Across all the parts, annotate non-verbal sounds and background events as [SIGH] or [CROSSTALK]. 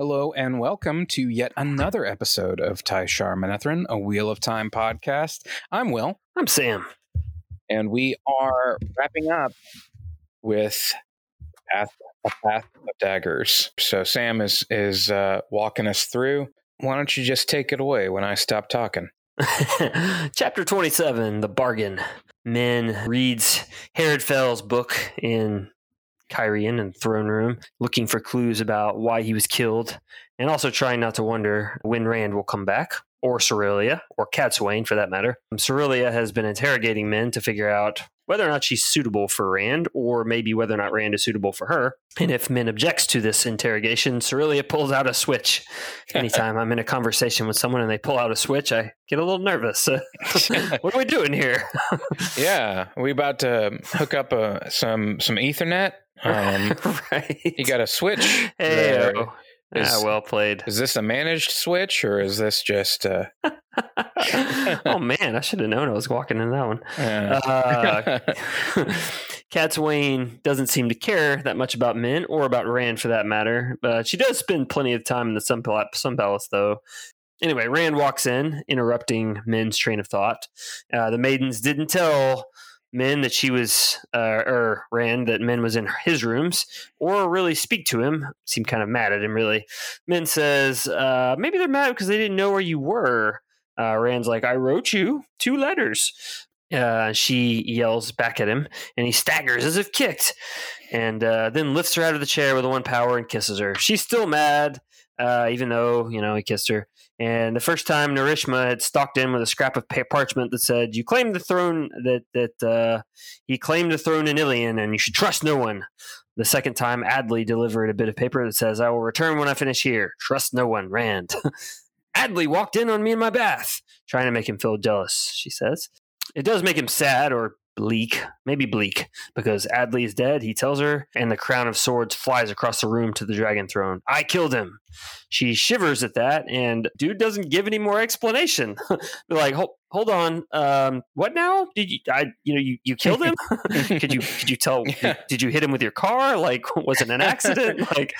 Hello and welcome to yet another episode of Tyshar Manethrin, a Wheel of Time podcast. I'm Will, I'm Sam. and we are wrapping up with Path, a Path of Daggers. So Sam is is uh, walking us through. Why don't you just take it away when I stop talking? [LAUGHS] Chapter 27 The Bargain. Min reads Herid Fel's book in Kyrian and throne room, looking for clues about why he was killed, and also trying not to wonder when Rand will come back, or Sorilea, or Cadsuane for that matter. Sorilea has been interrogating Min to figure out whether or not she's suitable for Rand, or maybe whether or not Rand is suitable for her. And if Min objects to this interrogation, Sorilea pulls out a switch. [LAUGHS] Anytime I'm in a conversation with someone and they pull out a switch, I get a little nervous. [LAUGHS] [LAUGHS] what are we doing here? yeah, we about to hook up uh, some some Ethernet. Um, right. you got a switch. Hey, there. ah, Is- well played. Is this a managed switch or is this just uh, [LAUGHS] oh man, I should have known I was walking in that one. uh, [LAUGHS] Cat doesn't seem to care that much about men or about Rand for that matter. But she does spend plenty of time in the Sun, Pal- Sun Palace, though. Anyway, Rand walks in, interrupting Min's train of thought. Uh, the maidens didn't tell Min that she was, uh, or Rand, that Min was in his rooms, or really speak to him. Seemed kind of mad at him, really. Min says, uh, maybe they're mad because they didn't know where you were. Uh, Rand's like, I wrote you two letters. Uh, she yells back at him, and he staggers as if kicked, and uh, then lifts her out of the chair with one power and kisses her. She's still mad, uh, even though you know he kissed her. And the first time Narishma had stalked in with a scrap of parchment that said, "You claim the throne that that uh, he claimed the throne in Illian, and you should trust no one." The second time, Adley delivered a bit of paper that says, "I will return when I finish here. Trust no one, Rand." [LAUGHS] Adley walked in on me in my bath, trying to make him feel jealous. She says, "It does make him sad or." Bleak, maybe bleak, because Adley is dead, he tells her, and the crown of swords flies across the room to the dragon throne. I killed him. She shivers at that, and dude doesn't give any more explanation. [LAUGHS] Like, hold, hold on, um, what now? Did you, I, you know, you, you killed him? [LAUGHS] could you, could you tell? Yeah. Did you hit him with your car? Like, [LAUGHS] was it an accident? like,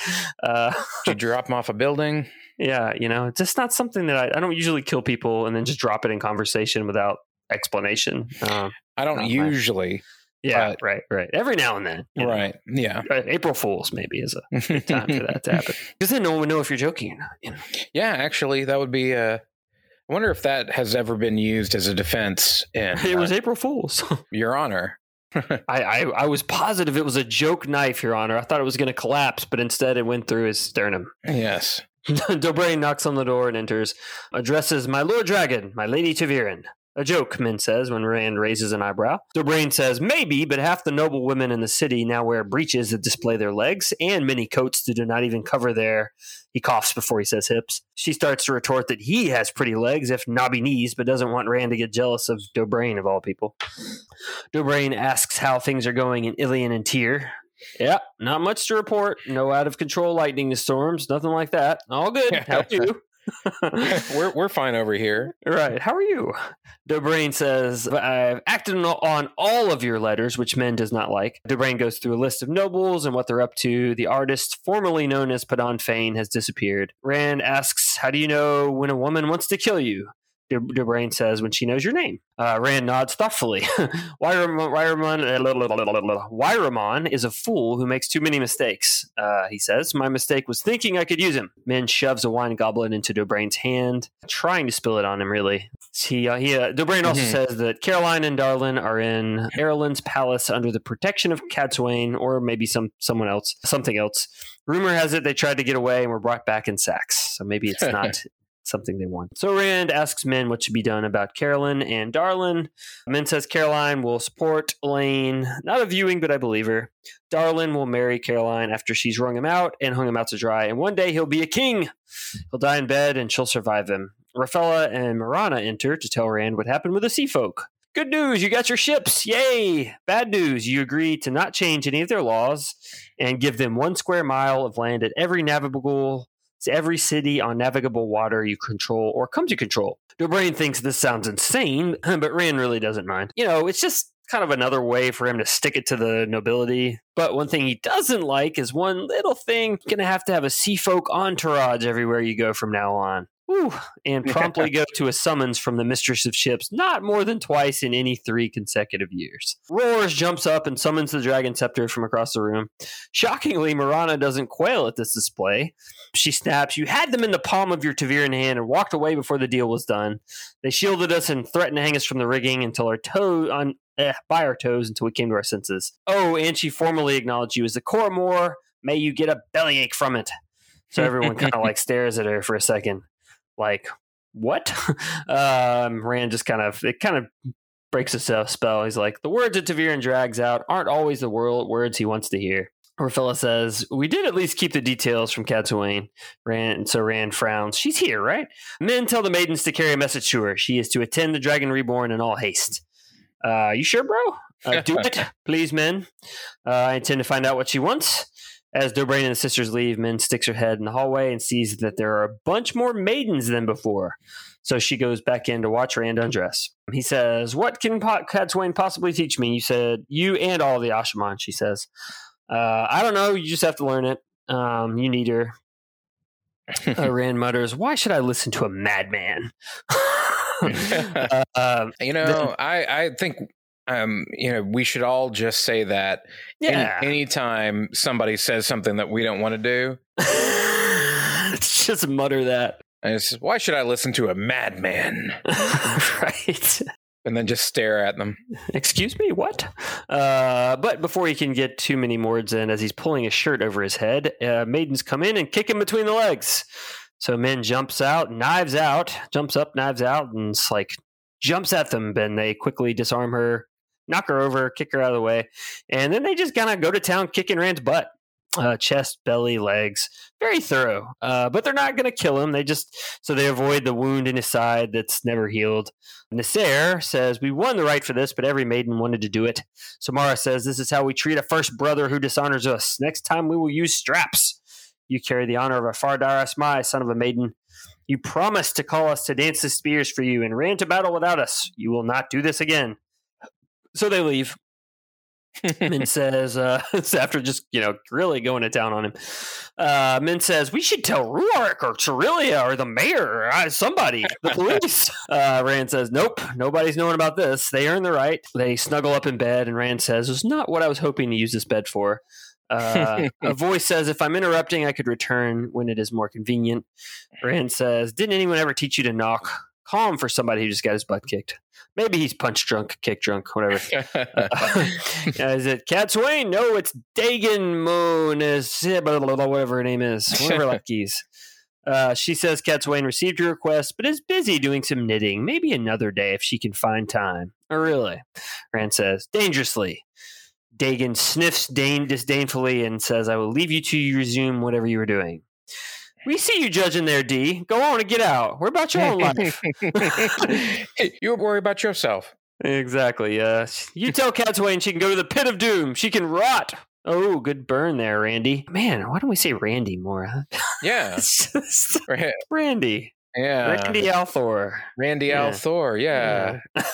uh, did you drop him off a building? yeah, you know, it's just not something that I, I don't usually kill people and then just drop it in conversation without explanation. Um, I don't Not much. usually. yeah, But- right, right. Every now and then, you know. Right. Yeah. Uh, April Fools maybe is a [LAUGHS] good time for that to happen because then no one would know if you're joking or not. You know, yeah, actually, that would be. Uh, I wonder if that has ever been used as a defense in it was uh, April Fools. [LAUGHS] Your Honor. [LAUGHS] I, I I was positive it was a joke knife, Your Honor. I thought it was going to collapse, but instead it went through his sternum. Yes. Dobraine knocks on the door and enters, addresses my Lord Dragon, my Lady Taviran. A joke, Min says when Rand raises an eyebrow. Dobraine says, maybe, but half the noble women in the city now wear breeches that display their legs and many coats that do not even cover their. He coughs before he says hips. She starts to retort that he has pretty legs, if knobby knees, but doesn't want Rand to get jealous of Dobraine, of all people. Dobraine asks how things are going in Illian and Tyr. Yeah, not much to report. No out of control lightning storms, nothing like that. All good. How you? [LAUGHS] we're we're fine over here. right. How are you? Dobraine says, I've acted on- all of your letters, which men does not like. Dobraine goes through a list of nobles and what they're up to. The artist, formerly known as Padan Fain, has disappeared. Rand asks, How do you know when a woman wants to kill you? De- Dobraine says, When she knows your name. Uh, Rand nods thoughtfully. [LAUGHS] Weiramon, Weiramon, Weiramon is a fool who makes too many mistakes, uh, he says. My mistake was thinking I could use him. Min shoves a wine goblet into Dobraine's hand, trying to spill it on him, really. He, uh, he, uh, also Mhm. says that Caraline and Darlin are in Arilyn's palace under the protection of Cadsuane, or maybe some someone else, something else. Rumor has it they tried to get away and were brought back in sacks, so maybe it's [LAUGHS] not something they want. So Rand asks Min what should be done about Caraline and Darlin. Min says Caraline will support Elayne, not a viewing, but I believe her. Darlin will marry Caraline after she's wrung him out and hung him out to dry, and one day he'll be a king. He'll die in bed and she'll survive him. Rafela and Merana enter to tell Rand what happened with the sea folk. Good news, you got your ships. Yay! Bad news, you agree to not change any of their laws and give them one square mile of land at every navigable every city on navigable water you control or come to control. Dobraine thinks this sounds insane, [LAUGHS] but Rand really doesn't mind. You know, it's just kind of another way for him to stick it to the nobility. But one thing he doesn't like is one little thing. You're gonna have to have a sea folk entourage everywhere you go from now on. Whew, and promptly [LAUGHS] go to a summons from the mistress of ships not more than twice in any three consecutive years. Roars jumps up and summons the dragon scepter from across the room. Shockingly, Merana doesn't quail at this display. She snaps, You had them in the palm of your ta'veren hand and walked away before the deal was done. They shielded us and threatened to hang us from the rigging until our toe on eh, by our toes until we came to our senses. Oh, and she formally acknowledged you as the Coramoor. May you get a bellyache from it. So everyone kind of like [LAUGHS] stares at her for a second like what? [LAUGHS] um, Rand just kind of it kind of breaks a spell. He's like, the words that ta'veren drags out aren't always the world words he wants to hear. Orfila says, We did at least keep the details from Cadsuane. Rand, so Rand frowns. She's here, right? Men tell the maidens to carry a message to her. She is to attend the Dragon Reborn in all haste. Uh, you sure, bro? Uh, do [LAUGHS] it, please, men. Uh, I intend to find out what she wants. As Dobraine and the sisters leave, Min sticks her head in the hallway and sees that there are a bunch more maidens than before. So she goes back in to watch Rand undress. He says, What can po- Cadsuane possibly teach me? You said, You and all the Asha'man, she says. Uh, I don't know. You just have to learn it. Um, you need her. uh, [LAUGHS] Rand mutters, Why should I listen to a madman? [LAUGHS] [LAUGHS] uh, um, you know, then, I, I think um, you know, we should all just say that. Yeah. Any, anytime somebody says something that we don't want to do, [LAUGHS] just mutter that. Just, Why should I listen to a madman? [LAUGHS] right. And then just stare at them. Excuse me, what? Uh, but before he can get too many words in, as he's pulling his shirt over his head, uh, maidens come in and kick him between the legs. So Min jumps out, knives out, jumps up, knives out, and it's like jumps at them. And they quickly disarm her knock her over, kick her out of the way, and then they just kind of go to town kicking Rand's butt. Uh, chest, belly, legs, very thorough. Uh, but they're not going to kill him. They just so they avoid the wound in his side that's never healed. Nasser says we won the right for this, but every maiden wanted to do it. Somara says this is how we treat a first brother who dishonors us. Next time we will use straps. You carry the honor of a Far Dareis Mai, son of a maiden. You promised to call us to dance the spears for you and ran to battle without us. You will not do this again. So they leave. Min [LAUGHS] says, uh, [LAUGHS] after just, you know, really going to town on him, uh, Min says, we should tell Rhuarc or Terrilia or the mayor or uh, somebody, the police. [LAUGHS] uh, Rand says, nope, nobody's knowing about this. They earn the right. They snuggle up in bed, and Rand says, it's not what I was hoping to use this bed for. Uh, a voice says, if I'm interrupting, I could return when it is more convenient. Rand says, didn't anyone ever teach you to knock? Calm for somebody who just got his butt kicked. Maybe he's punch drunk, kick drunk, whatever. [LAUGHS] [LAUGHS] uh, is it Cadsuane? No, it's Dagon Moon. Is whatever her name is. Whatever Lucky's. [LAUGHS] Uh, she says Cadsuane received your request, but is busy doing some knitting. Maybe another day if she can find time. Oh, really? Rand says, dangerously. Dagon sniffs Dane disdainfully and says, I will leave you to resume whatever you were doing. We see you judging there, D. Go on and get out. We're about your own [LAUGHS] life. you worry about yourself. Exactly. Yeah. You tell Cadsuane she can go to the pit of doom. She can rot. Oh, good burn there, Randy. Man, why don't we say Randy more? Huh? Yeah. [LAUGHS] Randy. Yeah. Randy al'Thor. Randy yeah. al'Thor. Yeah. yeah.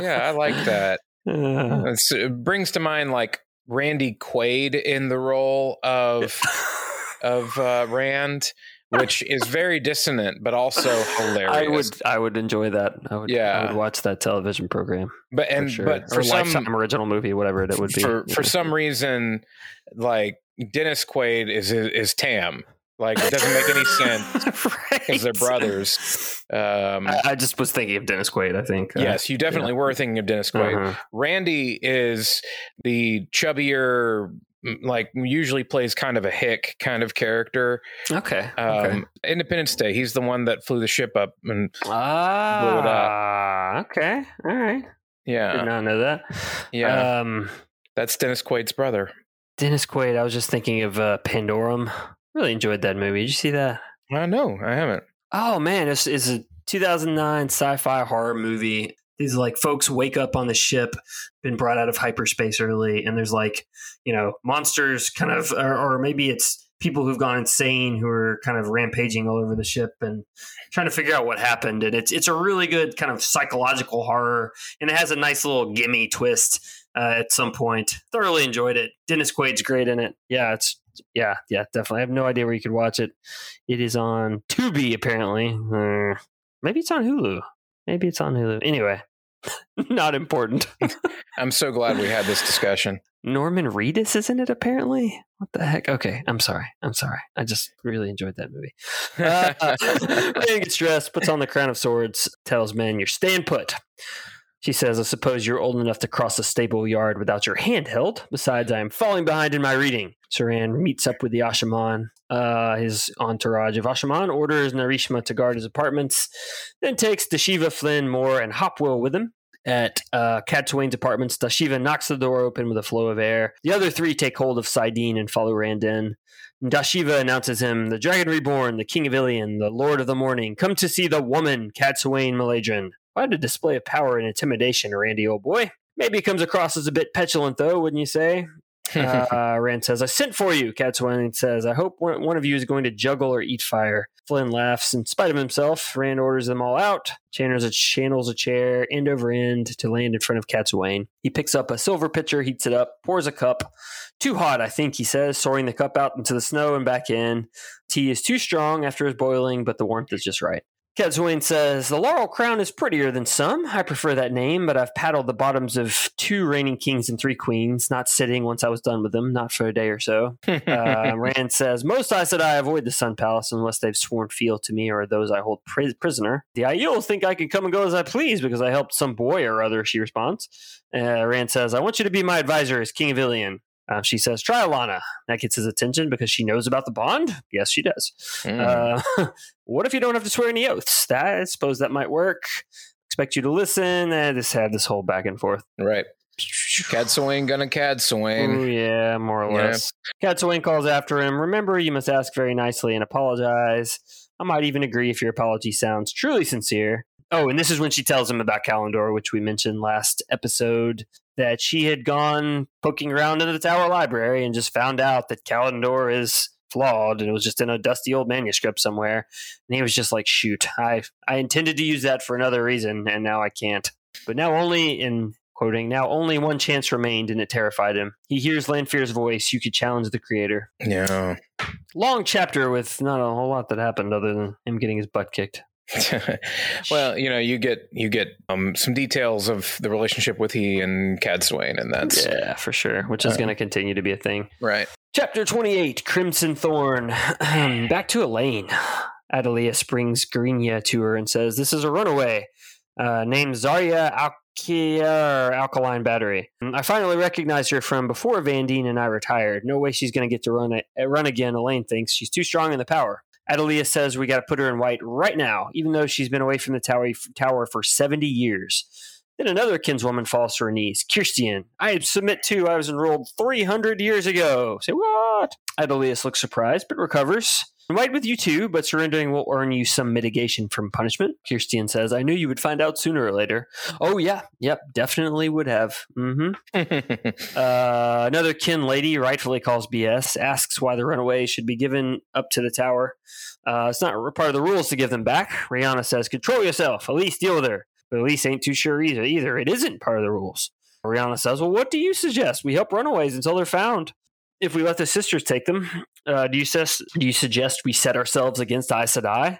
yeah, I like that. Uh, [LAUGHS] it brings to mind like Randy Quaid in the role of of uh, Rand, which is very dissonant but also hilarious. I would I would enjoy that. I would yeah. I would watch that television program. But and for sure. but for or some lifetime original movie, whatever it would be. For for some reason, like Dennis Quaid is is Tam. Like it doesn't make any sense [LAUGHS] because right. they're brothers. Um, I, I, just was thinking of Dennis Quaid. I think. Uh, yes, you definitely yeah. were thinking of Dennis Quaid. Uh-huh. Randy is the chubbier like usually plays kind of a hick kind of character. Okay. Um, okay. Independence Day. He's the one that flew the ship up and ah, blew it up. Ah, okay. All right. Yeah. Did not know that. Yeah. Um, that's Dennis Quaid's brother. Dennis Quaid. I was just thinking of uh, Pandorum. Really enjoyed that movie. Did you see that? I know. I haven't. Oh man, it's, it's a 2009 sci-fi horror movie these like folks wake up on the ship, been brought out of hyperspace early, and there's like, you know, monsters kind of, or, or maybe it's people who've gone insane who are kind of rampaging all over the ship and trying to figure out what happened. And it's it's a really good kind of psychological horror, and it has a nice little gimme twist uh, at some point. Thoroughly enjoyed it. Dennis Quaid's great in it. Yeah, it's yeah, yeah, definitely. I have no idea where you could watch it. It is on Tubi apparently. Uh, maybe it's on Hulu. Maybe it's on Hulu. Anyway, [LAUGHS] not important. [LAUGHS] I'm so glad we had this discussion. Norman Reedus is in it, apparently. What the heck? Okay, I'm sorry. I'm sorry. I just really enjoyed that movie. Uh, Rand gets dressed, puts on the crown of swords, tells men, You're staying put. She says, I suppose you're old enough to cross a stable yard without your hand held. Besides, I am falling behind in my reading. Saran meets up with the Asha'man, uh, his entourage of Asha'man, orders Narishma to guard his apartments, then takes Dashiva, Flinn, Morr, and Hopwil with him. At uh, apartments, Dashiva knocks the door open with a flow of air. The other three take hold of Saidin and follow Randin. Dashiva announces him, the Dragon Reborn, the King of Illian, the Lord of the Morning, come to see the woman, Cadsuane Melaidhrin. Quite a display of power and intimidation, Randy, old boy. Maybe he comes across as a bit petulant, though, wouldn't you say? [LAUGHS] uh, Rand says, I sent for you. Cadsuane says, I hope one, of you is going to juggle or eat fire. Flinn laughs in spite of himself. Rand orders them all out. Channels a, channels a chair end over end to land in front of Cadsuane. He picks up a silver pitcher, heats it up, pours a cup. Too hot, I think, he says, soaring the cup out into the snow and back in. Tea is too strong after his boiling, but the warmth is just right. Cadsuane says, The Laurel Crown is prettier than some. I prefer that name, but I've paddled the bottoms of two reigning kings and three queens, not sitting once I was done with them, not for a day or so. [LAUGHS] uh, Rand says, Most I said I avoid the Sun Palace unless they've sworn fealty to me or those I hold pri- prisoner. The Aiels think I can come and go as I please because I helped some boy or other, she responds. Uh, Rand says, I want you to be my advisor as King of Illian. Uh, she says, try Alana. That gets his attention because she knows about the bond. Yes, she does. Mm. Uh, [LAUGHS] what if you don't have to swear any oaths? That, I suppose that might work. Expect you to listen. And just had this whole back and forth. Right. Cadsuane gonna Cadsuane. Ooh, yeah, more or less. Yeah. Cadsuane calls after him. Remember, you must ask very nicely and apologize. I might even agree if your apology sounds truly sincere. Oh, and this is when she tells him about Callandor, which we mentioned last episode, that she had gone poking around in the Tower Library and just found out that Callandor is flawed and it was just in a dusty old manuscript somewhere. And he was just like, shoot, I I intended to use that for another reason and now I can't. But now only in quoting, now only one chance remained and it terrified him. He hears Lanfear's voice, you could challenge the creator. Yeah. Long chapter with not a whole lot that happened other than him getting his butt kicked. [LAUGHS] well, you know, you get you get um, some details of the relationship with he and Cadsuane, and that's yeah, for sure, which is uh, going to continue to be a thing. Right. Chapter twenty-eight: Crimson Thorn. [CLEARS THROAT] Back to Elayne. Adeleas brings Garenia to her and says, "This is a runaway uh, named Zarya Alkia Alkaline Battery. Mm, I finally recognized her from before Vandene and I retired. No way she's going to get to run a, eh, run again. Elayne thinks she's too strong in the power." Adeleas says we got to put her in white right now, even though she's been away from the tower, tower for 70 years. Then another kinswoman falls to her knees. Kirstian, I submit to I was enrolled 300 years ago. Say, what? Adeleas looks surprised, but recovers. White with you too, but surrendering will earn you some mitigation from punishment. Kirstian says, I knew you would find out sooner or later. Oh, yeah. Yep. Definitely would have. Mm-hmm. [LAUGHS] uh, another kin lady rightfully calls BS, asks why the runaways should be given up to the tower. Uh, it's not part of the rules to give them back. Reanne says, control yourself. Alise, deal with her. But Alise ain't too sure either. Either it isn't part of the rules. Reanne says, well, what do you suggest? We help runaways until they're found if we let the sisters take them, uh, do you suggest do you suggest we set ourselves against Aes Sedai?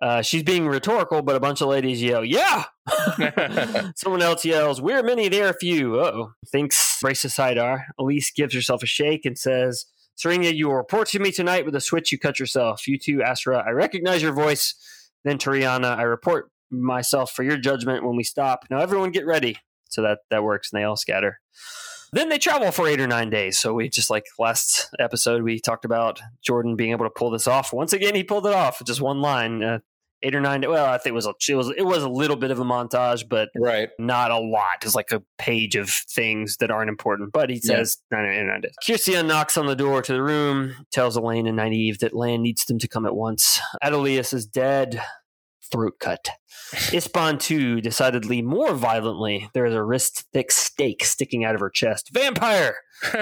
Uh, she's being rhetorical, but a bunch of ladies yell, "Yeah!" [LAUGHS] [LAUGHS] Someone else yells, "We're many, they're few." Oh, thinks Brace Saidar. Alise gives herself a shake and says, "Serenia, you will report to me tonight with a switch you cut yourself. You too, Astra. I recognize your voice." Then Tariana, I report myself for your judgment when we stop. Now, everyone, get ready. So that that works, and they all scatter. Then they travel for eight or nine days. So we just like last episode, we talked about Jordan being able to pull this off. Once again, he pulled it off. Just one line. Uh, eight or nine. Well, I think it was a, it was it was a little bit of a montage, but right, not a lot. It's like a page of things that aren't important. But he says yeah. nine, nine, nine days. Kirstian knocks on the door to the room, tells Elayne and Nynaeve that Lan needs them to come at once. Adeleas is dead throat cut. Ispan, too, decidedly more violently. There is a wrist thick stake sticking out of her chest. Vampire! [LAUGHS]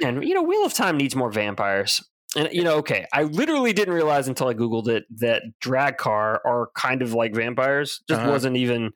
Man, you know, Wheel of Time needs more vampires. And you know, okay, I literally didn't realize until I googled it that Draghkar are kind of like vampires. Just Uh-huh. wasn't even.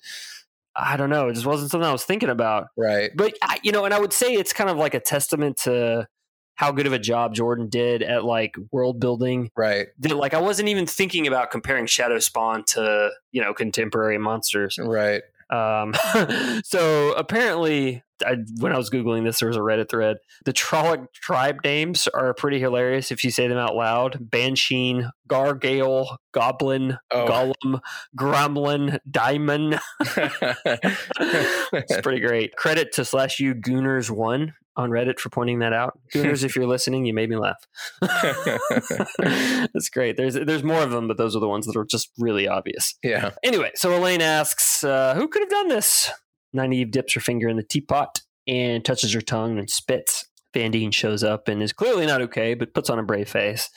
I don't know. It just wasn't something I was thinking about. Right. But I, you know, and I would say it's kind of like a testament to how good of a job Jordan did at like world building. Right. That like I wasn't even thinking about comparing Shadow Spawn to you know contemporary monsters. Right. Um, [LAUGHS] so apparently, I, when I was googling this, there was a Reddit thread. The Trolloc tribe names are pretty hilarious if you say them out loud: Bansheen, Gargale, Goblin, Oh. Gollum, Gremlin, Diamond. [LAUGHS] [LAUGHS] it's pretty great. Credit to slash you Gooners one on Reddit for pointing that out. [LAUGHS] Gooners, if you're listening, you made me laugh. [LAUGHS] That's great. There's there's more of them, but those are the ones that are just really obvious. yeah. Anyway, so Elayne asks, uh, "Who could have done this?" Nynaeve dips her finger in the teapot and touches her tongue and spits. Vandene shows up and is clearly not okay, but puts on a brave face.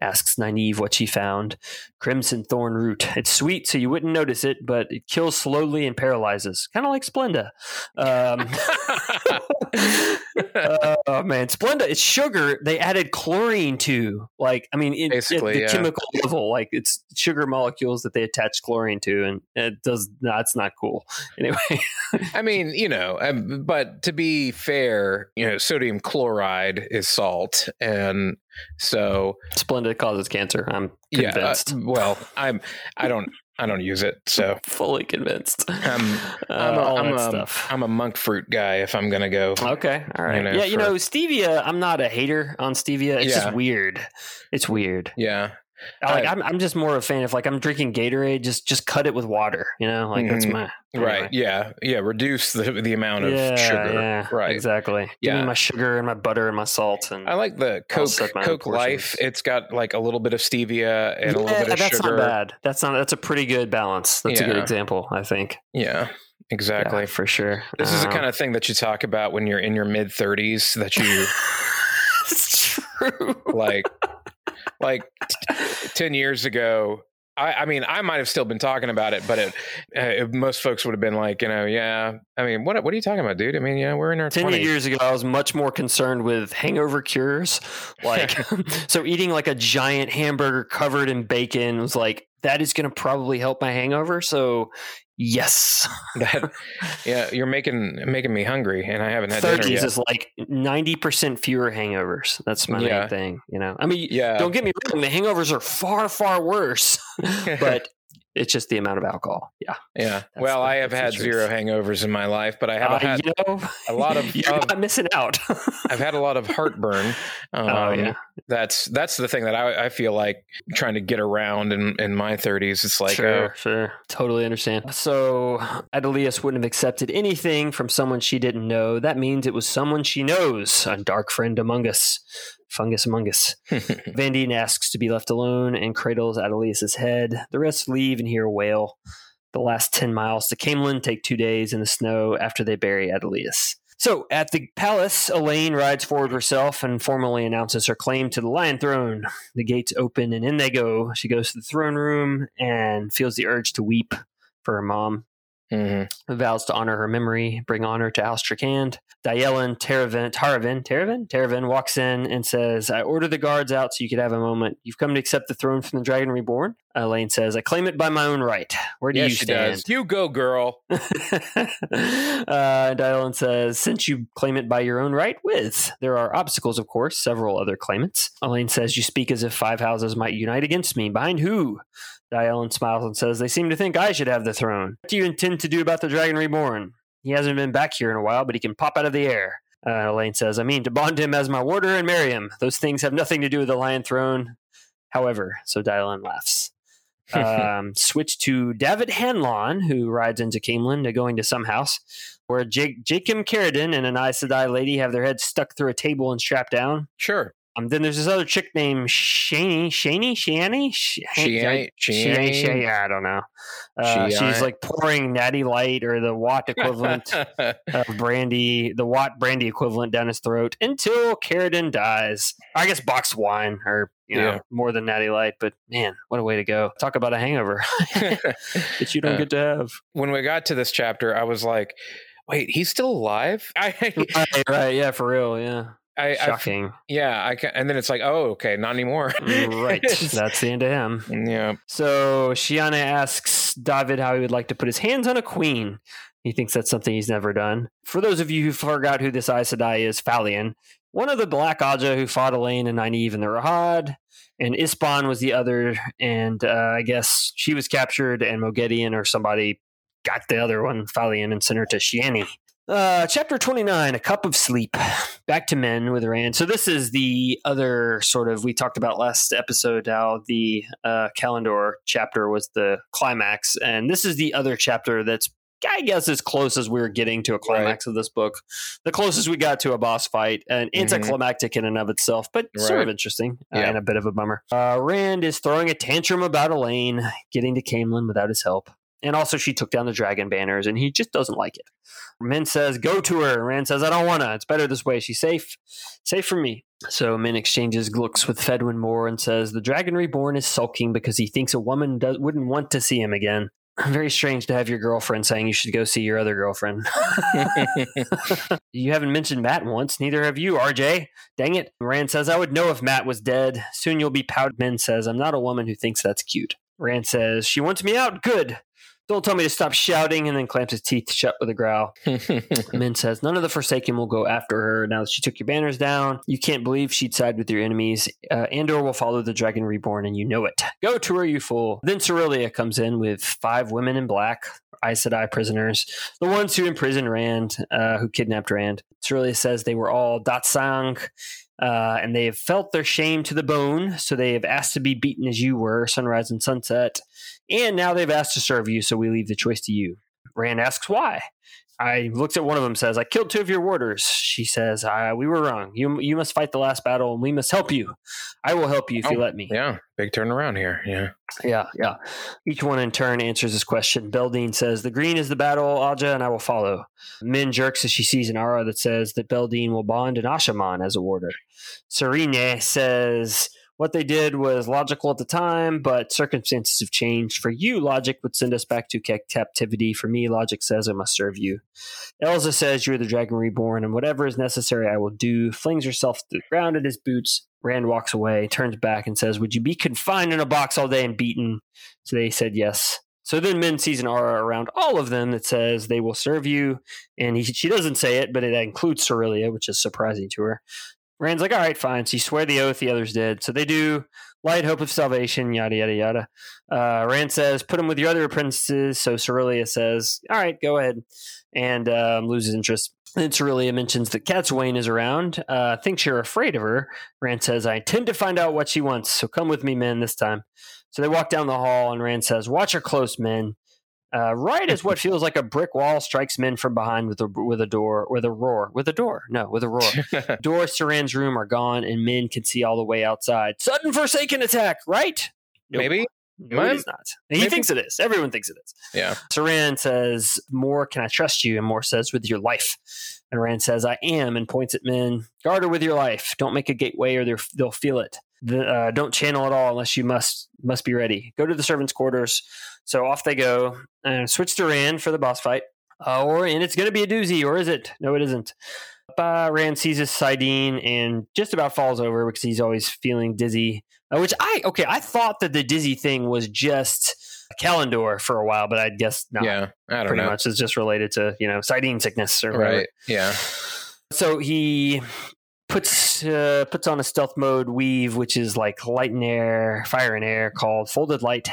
Asks Nynaeve what she found. Crimson thorn root. It's sweet, so you wouldn't notice it, but it kills slowly and paralyzes, kind of like Splenda. Um, [LAUGHS] [LAUGHS] oh man, Splenda. It's sugar. They added chlorine to. Like, I mean, it, Basically, the yeah. chemical level, like it's sugar molecules that they attach chlorine to, and it does. That's not cool. [LAUGHS] Anyway, I mean, you know, um, but to be fair, you know, sodium chloride is salt, and so Splenda causes cancer. I'm yeah. uh, convinced. well, [LAUGHS] I'm. I don't. I don't use it, so Fully convinced. I'm. Uh, [LAUGHS] I'm a, all I'm, that a, stuff. I'm a monk fruit guy. If I'm gonna go, Okay, all right. know, yeah, you for- know, stevia. I'm not a hater on stevia. It's Yeah. just weird. It's weird. yeah, like I- I'm, I'm just more of a fan. of like I'm drinking Gatorade, just just cut it with water. You know, like that's Mhm. my right, anyway. yeah, yeah. Reduce the the amount of yeah, sugar, yeah, right? Exactly. Give Yeah. me my sugar and my butter and my salt and I like the Coke Coke Life. It's got like a little bit of stevia and a little bit of that's sugar. not bad. That's not. That's a pretty good balance. That's a good example. I think. Yeah, exactly. Yeah, for sure. This is the Um, kind of thing that you talk about when you're in your mid 30s that you [LAUGHS] it's true. like like t- 10 years ago I, I mean, I might have still been talking about it, but it, uh, most folks would have been like, you know, yeah. I mean, what what are you talking about, dude? I mean, yeah, we're in our 10 twenties. years ago, I was much more concerned with hangover cures. Like, [LAUGHS] [LAUGHS] so eating like a giant hamburger covered in bacon was like, that is going to probably help my hangover. So, yes. That, yeah, you're making making me hungry, and I haven't had dinner 30s yet. is like 90% fewer hangovers. That's my Yeah. main thing. You know, I mean, yeah, don't get me wrong, the hangovers are far, far worse, [LAUGHS] but it's just the amount of alcohol. Yeah. yeah. Well, the- I have had zero hangovers in my life, but I have Uh, had you know, a lot [LAUGHS] of- you're of- not missing out. I've had a lot of heartburn. [LAUGHS] Um, Oh, yeah. That's that's the thing that I, I feel like trying to get around in, in my 30s. It's like, sure, sure. Totally understand. So, Adeleas wouldn't have accepted anything from someone she didn't know. That means it was someone she knows, a dark friend among us, fungus among us. [LAUGHS] oh, Vandene asks to be left alone and cradles Adeleas's head. The rest leave and hear a wail. The last 10 miles to Caemlyn take two days in the snow after they bury Adeleas. So at the palace, Elayne rides forward herself and formally announces her claim to the Lion Throne. The gates open and in they go. She goes to the throne room and feels the urge to weep for her mom mhm. vows to honor her memory, bring honor to Alstrakand. Dyelin Taravin, Taravin, Taravin, Taravin walks in and says, I order the guards out so you could have a moment. You've come to accept the throne from the Dragon Reborn. Elayne says, I claim it by my own right. Where do yeah, you she stand? does. You go, girl. [LAUGHS] uh, Dylan says, since you claim it by your own right, with. There are obstacles, of course, several other claimants. Elayne says, You speak as if five houses might unite against me. Behind who? Dylan smiles and says, They seem to think I should have the throne. What do you intend to do about the Dragon Reborn? He hasn't been back here in a while, but he can pop out of the air. Uh, Elayne says, I mean, to bond him as my warder and marry him. Those things have nothing to do with the Lion Throne. However, so Dylan laughs. [LAUGHS] um, switch to Daved Hanlon, who rides into Caemlyn, to going to some house where Jake, Jacob Carridin and an Aes Sedai lady have their heads stuck through a table and strapped down. Sure. Um, then there's this other chick named Shani, Shani, Shani, Shani, Shani, I don't know. Uh, she's like pouring Natty Light or the Watt equivalent [LAUGHS] of brandy, the Watt brandy equivalent down his throat until Carridin dies. I guess boxed wine or you know Yeah. more than Natty Light, but man, what a way to go! Talk about a hangover [LAUGHS] that you don't Uh, get to have. when we got to this chapter, I was like, wait, he's still alive? [LAUGHS] I, right, right, yeah, for real, yeah. I, I Shocking. yeah, I can, and then it's like, oh, okay, not anymore. right. [LAUGHS] That's the end of him. yeah. So Shiana asks David how he would like to put his hands on a queen. He thinks that's something he's never done. For those of you who forgot who this Aes Sedai is, Falion, one of the Black Ajah who fought Elayne and Nynaeve in the Rahad, and Ispan was the other, and uh, I guess she was captured, and Moghedien or somebody got the other one, Falion, and sent her to Shiani. Uh, chapter 29, A Cup of Sleep. Back to men with Rand. So this is the other sort of, we talked about last episode how the uh, Callandor chapter was the climax. And this is the other chapter that's, I guess, as close as we are getting to a climax of this book. The closest we got to a boss fight. And Mhm. anticlimactic in and of itself, but sort of Right. interesting uh, Yeah. and a bit of a bummer. Uh, Rand is throwing a tantrum about Elayne getting to Caemlyn without his help. And also, she took down the dragon banners, and he just doesn't like it. Min says, Go to her. Rand says, I don't want to. It's better this way. She's safe. Safe from me. So Min exchanges looks with Fedwin Morr and says, The dragon reborn is sulking because he thinks a woman does, wouldn't want to see him again. [LAUGHS] Very strange to have your girlfriend saying you should go see your other girlfriend. [LAUGHS] [LAUGHS] you haven't mentioned Mat once. Neither have you, RJ. Dang it. Rand says, I would know if Mat was dead. Soon you'll be proud. Min says, I'm not a woman who thinks that's cute. Rand says, She wants me out. Good. Don't tell me to stop shouting, and then clamps his teeth shut with a growl. [LAUGHS] Min says, None of the Forsaken will go after her now that she took your banners down. You can't believe she'd side with your enemies. Uh, Andor will follow the Dragon Reborn, and you know it. Go to her, you fool. Then Sorilea comes in with five women in black, Aes Sedai prisoners, the ones who imprisoned Rand, uh, who kidnapped Rand. Sorilea says they were all da'tsang. Uh, and they have felt their shame to the bone, so they have asked to be beaten as you were, sunrise and sunset. And now they've asked to serve you, so we leave the choice to you. Rand asks why. I looked at one of them. Says I killed two of your warders. She says we were wrong. You you must fight the last battle, and we must help you. I will help you if you Oh, let me. yeah, big turnaround here. Yeah. Yeah, yeah. Each one in turn answers this question. Beldeine says, The green is the battle, Ajah, and I will follow. Min jerks as she sees an aura that says that Beldeine will bond an Asha'man as a warder. Serene says, What they did was logical at the time, but circumstances have changed. For you, logic would send us back to captivity. For me, logic says I must serve you. Elza says, You're the dragon reborn, and whatever is necessary, I will do. Flings herself to the ground at his boots. Rand walks away, turns back, and says, Would you be confined in a box all day and beaten? So they said yes. So then Min sees an aura around all of them that says they will serve you. And he, she doesn't say it, but it includes Sorilea, which is surprising to her. Rand's like, all right, fine. So you swear the oath, the others did. So they do light hope of salvation, yada, yada, yada. Uh, Rand says, put him with your other apprentices. So Sorilea says, all right, go ahead. And um, loses interest. Then Sorilea mentions that Cadsuane is around, uh, thinks you're afraid of her. Rand says, I intend to find out what she wants. So come with me, men, this time. So they walk down the hall, and Rand says, Watch her close, men. Uh, right as what feels like a brick wall strikes men from behind with a with a door with a roar with a door no with a roar [LAUGHS] doors to Rand's room are gone and men can see all the way outside sudden forsaken attack right Nope. Maybe. no it is not he Maybe. thinks it is everyone thinks it is Yeah. so Rand says, More, can I trust you? And Morr says, With your life. And Rand says, I am, and points at men. Guard her with your life. Don't make a gateway or they'll feel it. The, uh, don't channel at all unless you must must be ready. Go to the servants' quarters. So off they go. And switch to Rand for the boss fight. Uh, or and it's going to be a doozy, or is it? No, it isn't. Uh, Rand seizes saidin and just about falls over because he's always feeling dizzy. Uh, which I okay, I thought that the dizzy thing was just a Callandor for a while, but I guess not. Yeah. I don't pretty know. much is just related to you know saidin sickness or whatever. Right. Yeah. So he puts uh, puts on a stealth mode weave, which is like light and air, fire and air, called folded light.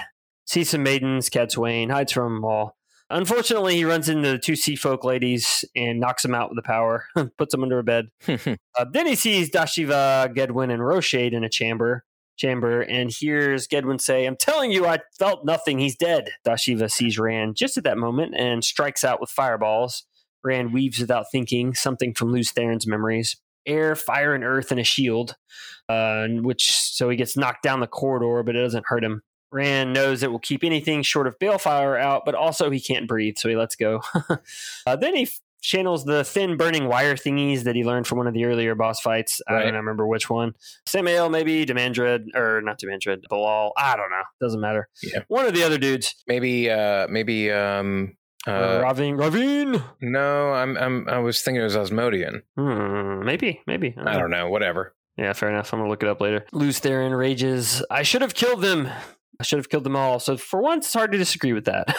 Sees some maidens, Cadsuane, hides from them all. Unfortunately, he runs into the two sea folk ladies and knocks them out with the power, [LAUGHS] puts them under a bed. [LAUGHS] Uh, then he sees Dashiva, Gedwin, and Rochaid in a chamber. Chamber and hears Gedwin say, "I'm telling you, I felt nothing. He's dead." Dashiva sees Rand just at that moment and strikes out with fireballs. Rand weaves without thinking something from Lews Therin's memories: air, fire, and earth, and a shield. Uh, which so he gets knocked down the corridor, but it doesn't hurt him. Rand knows it will keep anything short of balefire out, but also he can't breathe, so he lets go. [LAUGHS] uh, then he f- channels the thin burning wire thingies that he learned from one of the earlier boss fights. I don't remember which one. Samael, maybe, Demandred, or not Demandred, Be'lal. I don't know. Doesn't matter. Yeah. One of the other dudes. maybe. Uh. Maybe. Um. Uh, Rahvin, Rahvin. no, I'm, I'm I was thinking it was Asmodean. Hmm, maybe, maybe. I don't know. Whatever. Yeah, fair enough. I'm gonna look it up later. Lews Therin rages. I should have killed them. I should have killed them all. So for once, it's hard to disagree with that.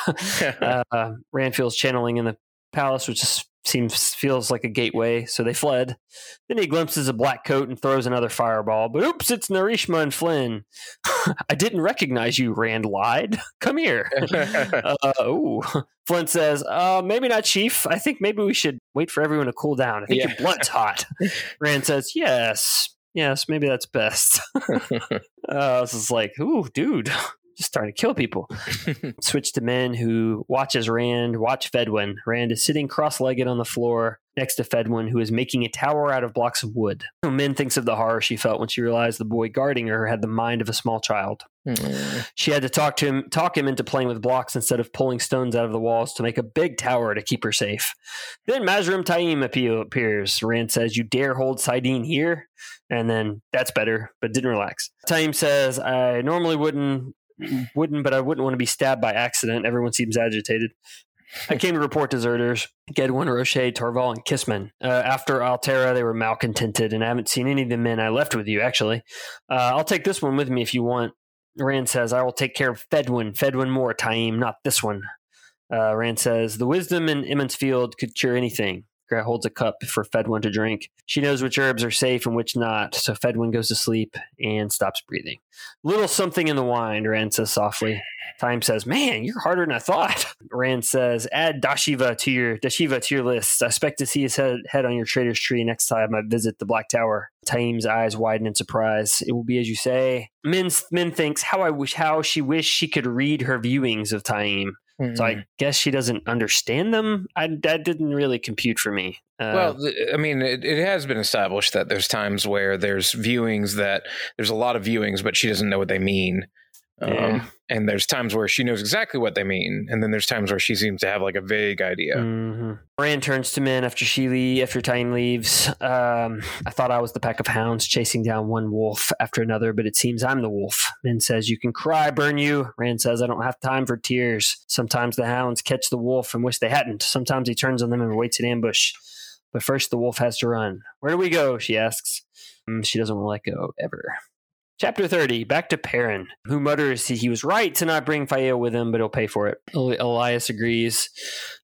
[LAUGHS] [LAUGHS] uh, Rand feels channeling in the palace, which is, seems feels like a gateway. So they fled. Then he glimpses a black coat and throws another fireball. But oops, it's Narishma and Flinn. [LAUGHS] I didn't recognize you. Rand lied. [LAUGHS] Come here. [LAUGHS] uh, ooh. Flint says, uh, maybe not, Chief. I think maybe we should wait for everyone to cool down. I think Yeah. your blood's hot. Rand says, yes. Yes, maybe that's best. uh, I was just like, ooh, dude, just starting to kill people. [LAUGHS] Switch to men who watch as Rand watch Fedwin. Rand is sitting cross legged on the floor next to Fedwin, who is making a tower out of blocks of wood. Min thinks of the horror she felt when she realized the boy guarding her had the mind of a small child. Mm. She had to talk to him, talk him into playing with blocks instead of pulling stones out of the walls to make a big tower to keep her safe. Then Mazrim Taim appears. Rand says, "You dare hold saidin here?" And then that's better, but didn't relax. Taim says, "I normally wouldn't, wouldn't, but I wouldn't want to be stabbed by accident." Everyone seems agitated. I came to report deserters. Gedwin, Roche, Torval, and Kissman. Uh, after Altara, they were malcontented, and I haven't seen any of the men I left with you, actually. Uh, I'll take this one with me if you want. Rand says, I will take care of Fedwin, Fedwin more, Taim, not this one. Uh, Rand says, The wisdom in Emond's Field could cure anything. Holds a cup for Fedwin to drink. She knows which herbs are safe and which not, so Fedwin goes to sleep and stops breathing. Little something in the wine, Rand says softly. Time says, "Man, you're harder than I thought." [LAUGHS] Rand says, "Add Dashiva to your Dashiva to your list. I expect to see his head, head on your trader's tree next time I visit the Black Tower." Taim's eyes widen in surprise. It will be as you say. Min Min thinks how I wish how she wished she could read her viewings of Taim. So I guess she doesn't understand them. I, that didn't really compute for me. Uh, well, I mean, it, it has been established that there's times where there's viewings that there's a lot of viewings, but she doesn't know what they mean. Um, And there's times where she knows exactly what they mean, and then there's times where she seems to have like a vague idea. Mhm. Rand turns to Min after she leave, after Time leaves. Um, I thought I was the pack of hounds chasing down one wolf after another, but it seems I'm the wolf. Min says, "You can cry, burn you." Rand says, "I don't have time for tears." Sometimes the hounds catch the wolf and wish they hadn't. Sometimes he turns on them and waits in ambush. But first, the wolf has to run. Where do we go? She asks. Mm, She doesn't want to let go ever. Chapter 30, back to Perrin, who mutters he was right to not bring Fael with him, but he'll pay for it. Elyas agrees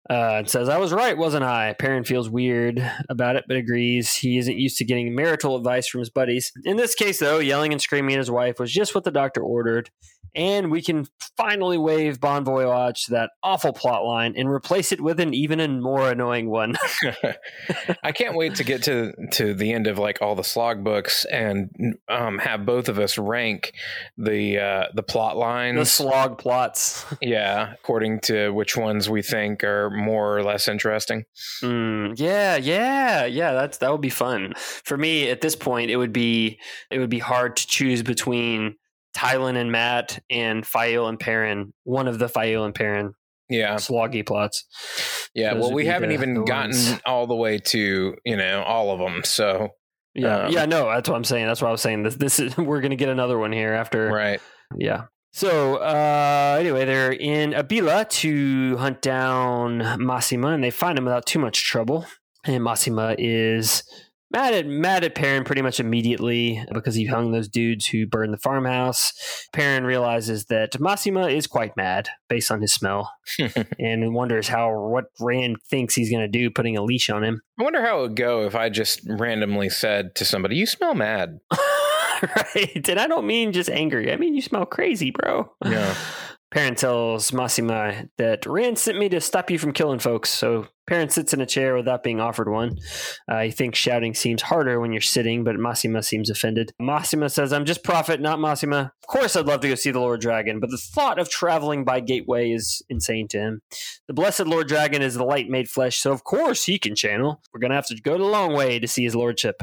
uh, and says, I was right, wasn't I? Perrin feels weird about it, but agrees he isn't used to getting marital advice from his buddies. In this case, though, yelling and screaming at his wife was just what the doctor ordered. And we can finally wave Bon Voyage to that awful plot line and replace it with an even more annoying one. [LAUGHS] [LAUGHS] I can't wait to get to to the end of like all the slog books and um, have both of us rank the uh, the plot lines, the slog plots. [LAUGHS] yeah, according to which ones we think are more or less interesting. Mm, yeah, yeah, yeah. That's that would be fun for me. At this point, it would be it would be hard to choose between Tylin and Mat and Fael and Perrin. One of the Fael and Perrin Yeah, sloggy plots. yeah. Those Well, we haven't the- even the gotten ones. all the way to you know all of them. So Yeah, Um, yeah. No, that's what I'm saying. That's what I was saying. This this is [LAUGHS] we're gonna get another one here after. right. Yeah. So uh, anyway, they're in Abila to hunt down Masema, and they find him without too much trouble. And Masema is mad at mad at Perrin pretty much immediately because he hung those dudes who burned the farmhouse. Perrin realizes that Masema is quite mad based on his smell, [LAUGHS] and wonders how what Rand thinks he's going to do, putting a leash on him. I wonder how it would go if I just randomly said to somebody, "You smell mad." [LAUGHS] right. And I don't mean just angry. I mean, you smell crazy, bro. Yeah. [LAUGHS] Perrin tells Masema that Rand sent me to stop you from killing folks. So Parent sits in a chair without being offered one. Uh, think shouting seems harder when you're sitting, but Masema seems offended. Masema says, I'm just prophet, not Masema. Of course, I'd love to go see the Lord Dragon, but the thought of traveling by Gateway is insane to him. The blessed Lord Dragon is the light made flesh, so of course he can channel. We're going to have to go the long way to see his lordship.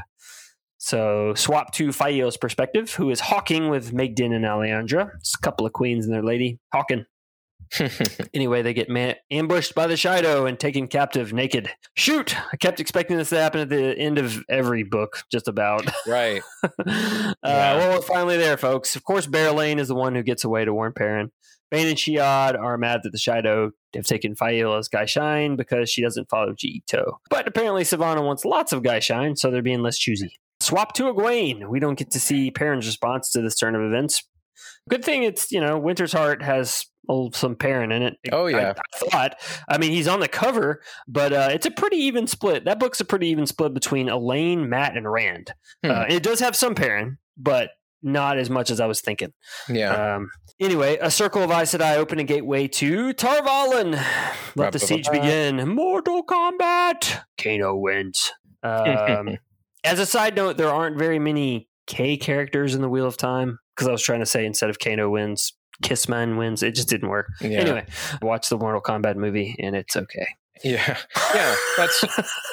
So swap to Faile's perspective, who is hawking with Maighdin and Alliandre. It's a couple of queens and their lady hawking. [LAUGHS] Anyway, they get man- ambushed by the Shaido and taken captive naked. Shoot! I kept expecting this to happen at the end of every book, just about. [LAUGHS] right. uh, Yeah. Well, we're finally there, folks. Of course, Berelain is the one who gets away to warn Perrin. Bain and Chiad are mad that the Shaido have taken Faile's Guy Shine because she doesn't follow ji'e'toh. But apparently, Sevanna wants lots of gai'shain, so they're being less choosy. Swap to Egwene. We don't get to see Perrin's response to this turn of events. Good thing it's, you know, Winter's Heart has some Perrin in it. Oh, yeah. I, I thought. I mean, he's on the cover, but uh, it's a pretty even split. That book's a pretty even split between Elayne, Matt, and Rand. Hmm. Uh, it does have some Perrin, but not as much as I was thinking. Yeah. Um, anyway, a circle of Aes Sedai open a gateway to Tar Valon. Let the siege begin. Mortal Kombat. Kano wins. [LAUGHS] Um, as a side note, there aren't very many K characters in the Wheel of Time because I was trying to say instead of Kano wins, Kissman wins. It just didn't work. yeah. Anyway, watch the Mortal Kombat movie and it's okay. Yeah. Yeah. That's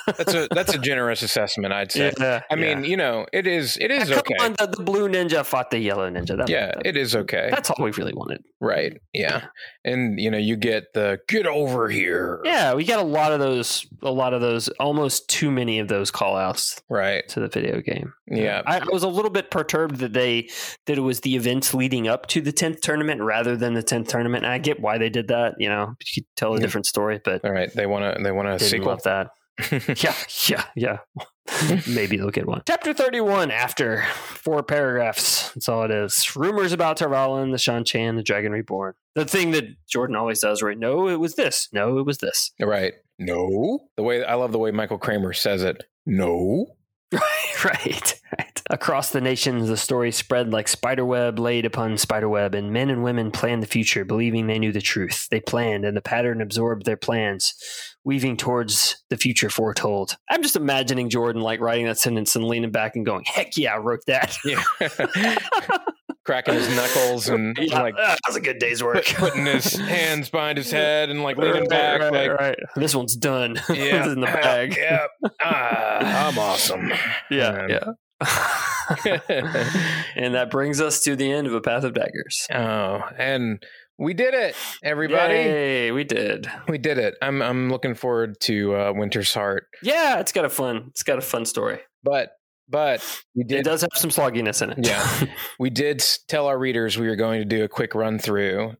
that's a that's a generous assessment, I'd say. Yeah, I mean, you know, it is it is Come okay. on, the, the blue ninja fought the yellow ninja. That, Yeah, that- it is okay. that's all we really wanted. Right. Yeah. And you know, you get the get over here. Yeah, we got a lot of those, a lot of those, almost too many of those call outs Right. to the video game. Yeah. I, I was a little bit perturbed that they that it was the events leading up to the tenth tournament rather than the tenth tournament. And I get why they did that. You know, you could tell a different story, but All right. They want to they want to sequel. love that. [LAUGHS] Yeah, yeah, yeah. [LAUGHS] Maybe they'll get one. Chapter 31 after four paragraphs. That's all it is. Rumors about Tar Valon, the Seanchan, the Dragon Reborn. The thing that Jordan always does, right? No, it was this. No, it was this. right. No. The way I love the way Michael Kramer says it. No. [LAUGHS] Right, right, right. Across the nations, the story spread like spiderweb laid upon spiderweb, and men and women planned the future, believing they knew the truth. They planned, and the pattern absorbed their plans, weaving towards the future foretold. I'm just imagining Jordan like writing that sentence and leaning back and going, "Heck yeah, I wrote that." Yeah. [LAUGHS] [LAUGHS] Cracking his knuckles [LAUGHS] and yeah, like that was a good day's work. putting his [LAUGHS] hands behind his head and like leaning Right, back right, like right. This one's done. [LAUGHS] yeah, this is in the bag. yeah, ah, I'm awesome. yeah, Man. yeah. and that brings us to the end of a path of daggers. oh, and we did it, everybody. Yay, we did. We did it. I'm I'm looking forward to uh, Winter's Heart, Yeah, it's got a fun. It's got a fun story. but but we It does have some slogginess in it. Yeah. [LAUGHS] we did tell our readers we were going to do a quick run through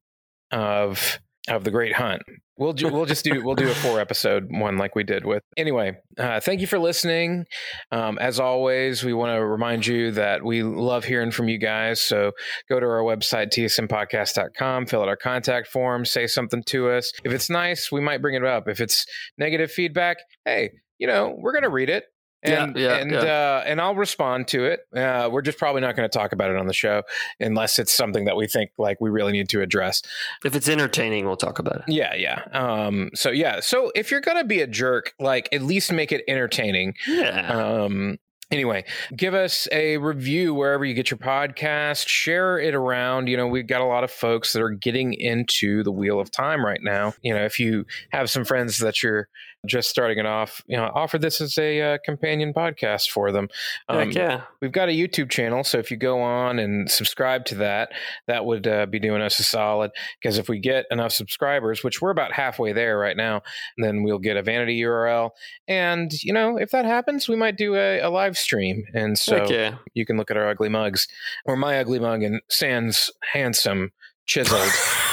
of of the Great Hunt. We'll ju- we'll just do we'll do a four episode one like we did with. Anyway, uh, thank you for listening. Um, as always, we want to remind you that we love hearing from you guys. So go to our website tsmpodcast.com, fill out our contact form, say something to us. If it's nice, we might bring it up. If it's negative feedback, hey, you know we're gonna read it. Yeah, And yeah, and yeah. Uh, and I'll respond to it. Uh, we're just probably not going to talk about it on the show unless it's something that we think like we really need to address. If it's entertaining, we'll talk about it. Yeah, yeah. Um, so yeah, so if you're gonna be a jerk, like at least make it entertaining. Yeah. Um, anyway, give us a review wherever you get your podcast. Share it around. You know, we've got a lot of folks that are getting into the Wheel of Time right now. You know, if you have some friends that you're just starting it off, you know, offer this as a uh, companion podcast for them. Um, Heck yeah. We've got a YouTube channel, so if you go on and subscribe to that, that would uh, be doing us a solid. Because if we get enough subscribers, which we're about halfway there right now, then we'll get a vanity URL. And you know, if that happens, we might do a, a live stream, and so yeah. you can look at our ugly mugs or my ugly mug and Sans handsome chiseled. [LAUGHS]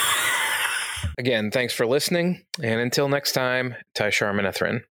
Again, thanks for listening, and until next time, Tai'shar Manetheren.